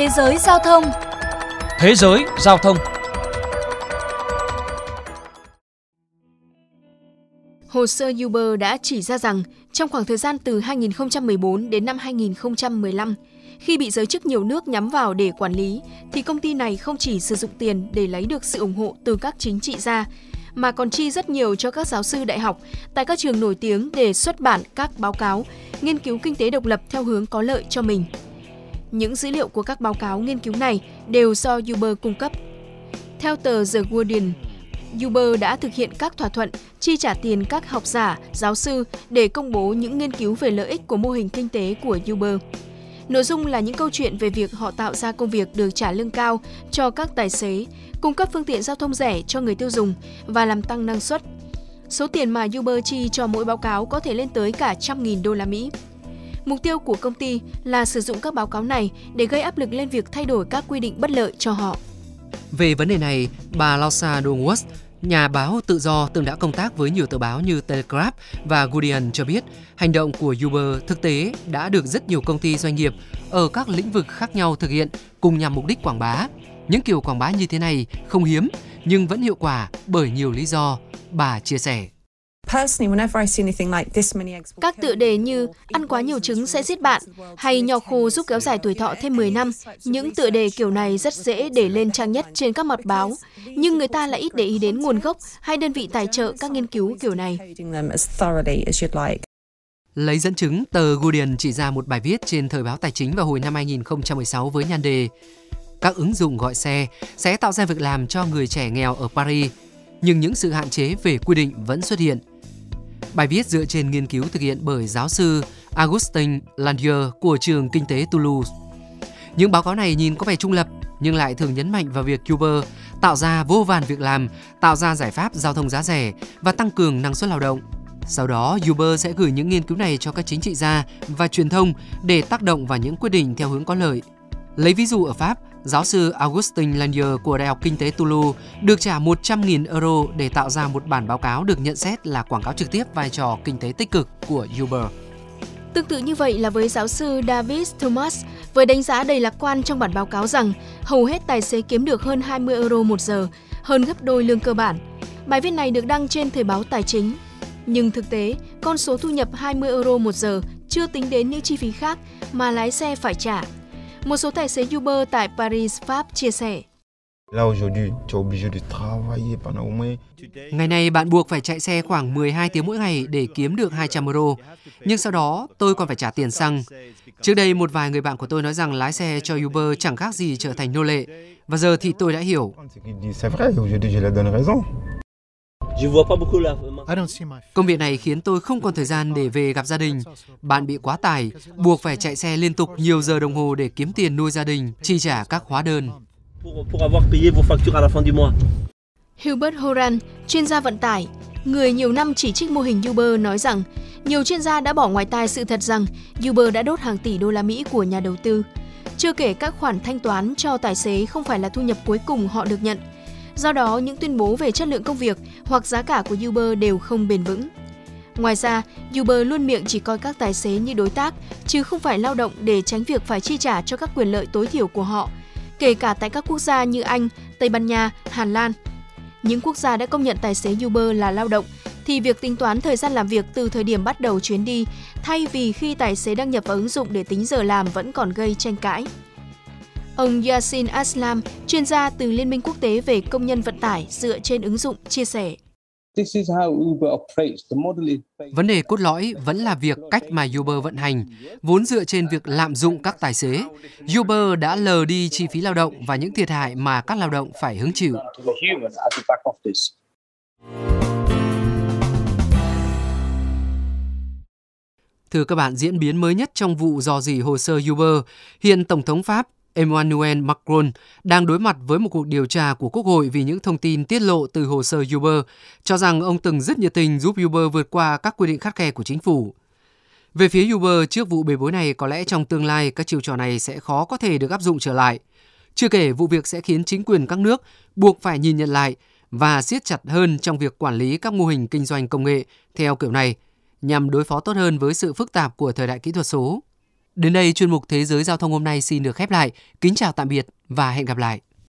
Thế giới giao thông Thế giới giao thông Hồ sơ Uber đã chỉ ra rằng trong khoảng thời gian từ 2014 đến năm 2015, khi bị giới chức nhiều nước nhắm vào để quản lý, thì công ty này không chỉ sử dụng tiền để lấy được sự ủng hộ từ các chính trị gia, mà còn chi rất nhiều cho các giáo sư đại học tại các trường nổi tiếng để xuất bản các báo cáo, nghiên cứu kinh tế độc lập theo hướng có lợi cho mình. Những dữ liệu của các báo cáo nghiên cứu này đều do Uber cung cấp. Theo tờ The Guardian, Uber đã thực hiện các thỏa thuận chi trả tiền các học giả, giáo sư để công bố những nghiên cứu về lợi ích của mô hình kinh tế của Uber. Nội dung là những câu chuyện về việc họ tạo ra công việc được trả lương cao cho các tài xế, cung cấp phương tiện giao thông rẻ cho người tiêu dùng và làm tăng năng suất. Số tiền mà Uber chi cho mỗi báo cáo có thể lên tới cả trăm nghìn đô la Mỹ. Mục tiêu của công ty là sử dụng các báo cáo này để gây áp lực lên việc thay đổi các quy định bất lợi cho họ. Về vấn đề này, bà Lausa Dongwas, nhà báo tự do từng đã công tác với nhiều tờ báo như Telegraph và Guardian cho biết, hành động của Uber thực tế đã được rất nhiều công ty doanh nghiệp ở các lĩnh vực khác nhau thực hiện cùng nhằm mục đích quảng bá. Những kiểu quảng bá như thế này không hiếm nhưng vẫn hiệu quả bởi nhiều lý do, bà chia sẻ. Các tựa đề như ăn quá nhiều trứng sẽ giết bạn hay nho khô giúp kéo dài tuổi thọ thêm 10 năm. Những tựa đề kiểu này rất dễ để lên trang nhất trên các mặt báo, nhưng người ta lại ít để ý đến nguồn gốc hay đơn vị tài trợ các nghiên cứu kiểu này. Lấy dẫn chứng, tờ Guardian chỉ ra một bài viết trên thời báo tài chính vào hồi năm 2016 với nhan đề Các ứng dụng gọi xe sẽ tạo ra việc làm cho người trẻ nghèo ở Paris, nhưng những sự hạn chế về quy định vẫn xuất hiện. Bài viết dựa trên nghiên cứu thực hiện bởi giáo sư Augustin Landier của trường kinh tế Toulouse. Những báo cáo này nhìn có vẻ trung lập nhưng lại thường nhấn mạnh vào việc Uber tạo ra vô vàn việc làm, tạo ra giải pháp giao thông giá rẻ và tăng cường năng suất lao động. Sau đó, Uber sẽ gửi những nghiên cứu này cho các chính trị gia và truyền thông để tác động vào những quyết định theo hướng có lợi. Lấy ví dụ ở Pháp, giáo sư Augustin Landier của Đại học Kinh tế Toulouse được trả 100.000 euro để tạo ra một bản báo cáo được nhận xét là quảng cáo trực tiếp vai trò kinh tế tích cực của Uber. Tương tự như vậy là với giáo sư David Thomas, với đánh giá đầy lạc quan trong bản báo cáo rằng hầu hết tài xế kiếm được hơn 20 euro một giờ, hơn gấp đôi lương cơ bản. Bài viết này được đăng trên Thời báo Tài chính. Nhưng thực tế, con số thu nhập 20 euro một giờ chưa tính đến những chi phí khác mà lái xe phải trả. Một số tài xế Uber tại Paris, Pháp chia sẻ. Ngày nay bạn buộc phải chạy xe khoảng 12 tiếng mỗi ngày để kiếm được 200 euro. Nhưng sau đó tôi còn phải trả tiền xăng. Trước đây một vài người bạn của tôi nói rằng lái xe cho Uber chẳng khác gì trở thành nô lệ. Và giờ thì tôi đã hiểu. Công việc này khiến tôi không còn thời gian để về gặp gia đình. Bạn bị quá tải, buộc phải chạy xe liên tục nhiều giờ đồng hồ để kiếm tiền nuôi gia đình, chi trả các hóa đơn. Hubert Horan, chuyên gia vận tải, người nhiều năm chỉ trích mô hình Uber nói rằng nhiều chuyên gia đã bỏ ngoài tai sự thật rằng Uber đã đốt hàng tỷ đô la Mỹ của nhà đầu tư. Chưa kể các khoản thanh toán cho tài xế không phải là thu nhập cuối cùng họ được nhận. Do đó, những tuyên bố về chất lượng công việc hoặc giá cả của Uber đều không bền vững. Ngoài ra, Uber luôn miệng chỉ coi các tài xế như đối tác, chứ không phải lao động để tránh việc phải chi trả cho các quyền lợi tối thiểu của họ, kể cả tại các quốc gia như Anh, Tây Ban Nha, Hà Lan. Những quốc gia đã công nhận tài xế Uber là lao động, thì việc tính toán thời gian làm việc từ thời điểm bắt đầu chuyến đi, thay vì khi tài xế đăng nhập vào ứng dụng để tính giờ làm vẫn còn gây tranh cãi. Ông Yasin Aslam, chuyên gia từ Liên minh quốc tế về công nhân vận tải dựa trên ứng dụng, chia sẻ. Vấn đề cốt lõi vẫn là việc cách mà Uber vận hành, vốn dựa trên việc lạm dụng các tài xế. Uber đã lờ đi chi phí lao động và những thiệt hại mà các lao động phải hứng chịu. Thưa các bạn, diễn biến mới nhất trong vụ dò dỉ hồ sơ Uber, hiện Tổng thống Pháp Emmanuel Macron đang đối mặt với một cuộc điều tra của Quốc hội vì những thông tin tiết lộ từ hồ sơ Uber, cho rằng ông từng rất nhiệt tình giúp Uber vượt qua các quy định khắt khe của chính phủ. Về phía Uber, trước vụ bê bối này có lẽ trong tương lai các chiêu trò này sẽ khó có thể được áp dụng trở lại. Chưa kể vụ việc sẽ khiến chính quyền các nước buộc phải nhìn nhận lại và siết chặt hơn trong việc quản lý các mô hình kinh doanh công nghệ theo kiểu này nhằm đối phó tốt hơn với sự phức tạp của thời đại kỹ thuật số. Đến đây chuyên mục Thế giới giao thông hôm nay xin được khép lại. Kính chào tạm biệt và hẹn gặp lại.